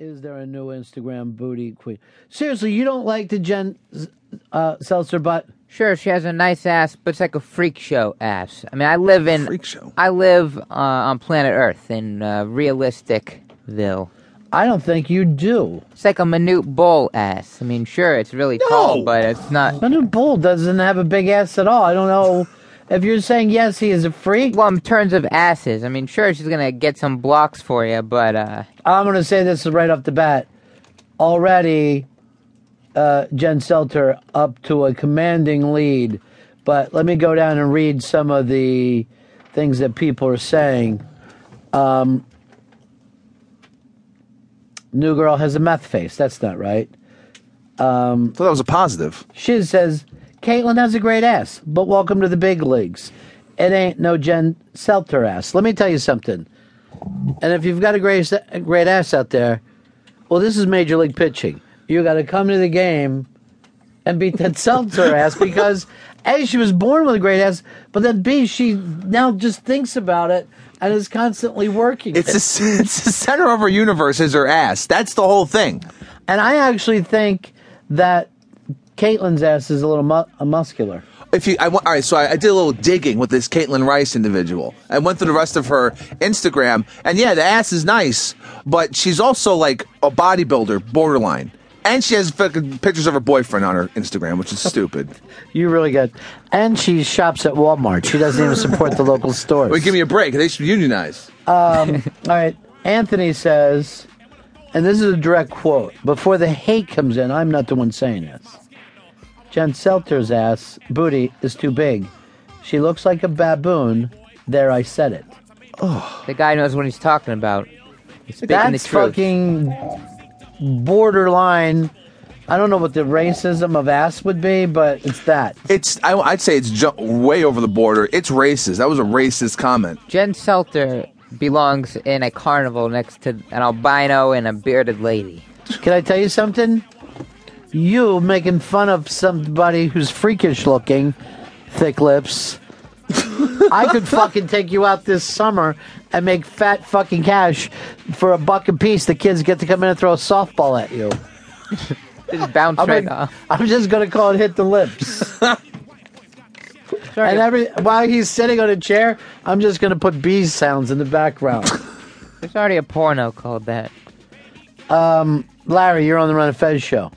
Is there a new Instagram booty queen? Seriously, you don't like the Jen uh, Selter butt? Sure, she has a nice ass, but it's like a freak show ass. I mean, I live in Freak show. I live uh, on planet Earth in uh, realisticville. I don't think you do. It's like a Manute Bol ass. I mean, sure, it's really tall, but it's not. Manute Bol doesn't have a big ass at all. I don't know if you're saying yes, he is a freak. Well, in terms of asses, I mean, sure, she's gonna get some blocks for you, but uh, I'm going to say this right off the bat. Already, uh, Jen Selter up to a commanding lead. But let me go down and read some of the things that people are saying. Um, new girl has a meth face. That's not right. Um, So that was a positive. Shiz says, Caitlin has a great ass, but welcome to the big leagues. It ain't no Jen Selter ass. Let me tell you something. And if you've got a great, a great ass out there, well, this is major league pitching. You got to come to the game and beat that Selter ass because A, she was born with a great ass, but then B, she now just thinks about it and is constantly working. It's it. it's the center of her universe is her ass. That's the whole thing. And I actually think that Caitlin's ass is a little mu- uh, muscular. If you, I, went- all right, so I, I did a little digging with this Caitlin Rice individual. I went through the rest of her Instagram, and yeah, the ass is nice, but she's also like a bodybuilder, borderline, and she has fucking pictures of her boyfriend on her Instagram, which is stupid. You really good. And she shops at Walmart. She doesn't even support the local stores. Wait, give me a break. They should unionize. Um, all right. Anthony says, and this is a direct quote before the hate comes in, I'm not the one saying this. Jen Selter's ass booty is too big. She looks like a baboon. There, I said it. Oh. the guy knows what he's talking about. He's speaking That's the truth. fucking borderline. I don't know what the racism of ass would be, but it's that. It's I, I'd say it's ju- way over the border. It's racist. That was a racist comment. Jen Selter belongs in a carnival next to an albino and a bearded lady. Can I tell you something? You making fun of somebody who's freakish looking, thick lips. I could fucking take you out this summer and make fat fucking cash for a buck a piece. The kids get to come in and throw a softball at you. Just bounce I'm, right like- off. I'm just gonna call it hit the lips. and every while he's sitting on a chair, I'm just gonna put bee sounds in the background. There's already a porno called that. Um, Larry, you're on the Ron and Fez show.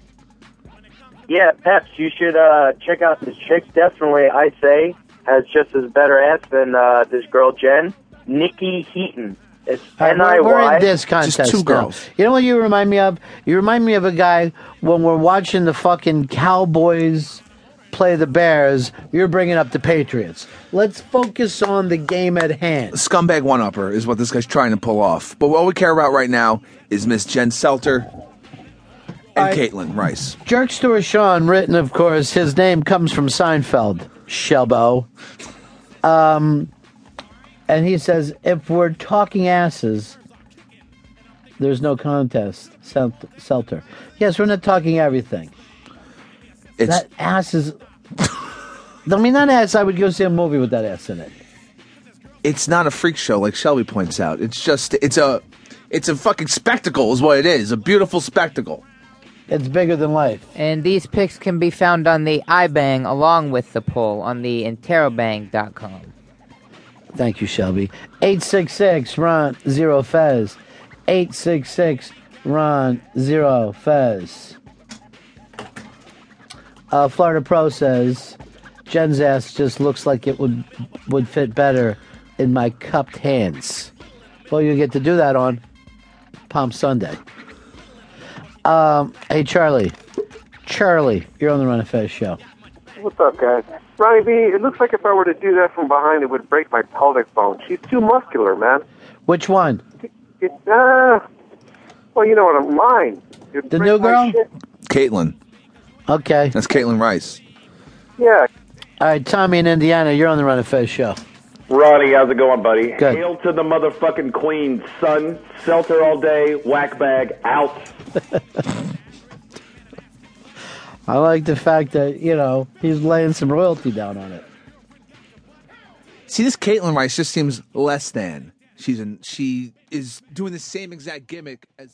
Yeah, Peps, you should uh, check out this chick. Definitely, I say, has just as better ass than uh, this girl Jen, Nikki Heaton. It's All right, N I we're, we're in this contest. two now. girls. You know what you remind me of? You remind me of a guy when we're watching the fucking Cowboys play the Bears. You're bringing up the Patriots. Let's focus on the game at hand. Scumbag one upper is what this guy's trying to pull off. But what we care about right now is Miss Jen Selter and. Caitlin Rice. Jerkstore Sean, written, of course, his name comes from Seinfeld. Shelbo. Um, and he says, if we're talking asses, there's no contest. Sel- Selter. Yes, we're not talking everything. It's that ass is. I mean, that ass. I would go see a movie with that ass in it. it's not a freak show like Shelby points out. It's just it's a it's a fucking spectacle is what it is. A beautiful spectacle. It's bigger than life. And these picks can be found on the iBang along with the poll on the interrobang.com. Thank you, Shelby. Eight six six Ron Zero Fez. Eight six six Ron Zero Fez. Uh, Florida Pro says Jen's ass just looks like it would would fit better in my cupped hands. Well, you get to do that on Palm Sunday. Um, hey Charlie, Charlie, you're on the Ron and Fez show. What's up, guys? Ronnie B, it looks like if I were to do that from behind, it would break my pelvic bone. She's too muscular, man. Which one? It, uh, well, you know what I'm mine. It'd The new girl? shit. Caitlin. Okay. That's Caitlin Rice. Yeah. All right, Tommy in Indiana, you're on the Ron and Fez show. Ronnie, how's it going, buddy? Good. Hail to the motherfucking queen, son. Selter all day, whack bag, out. I like the fact that, you know, he's laying some royalty down on it. See, this Caitlin Rice just seems less than. She's in. She is doing the same exact gimmick as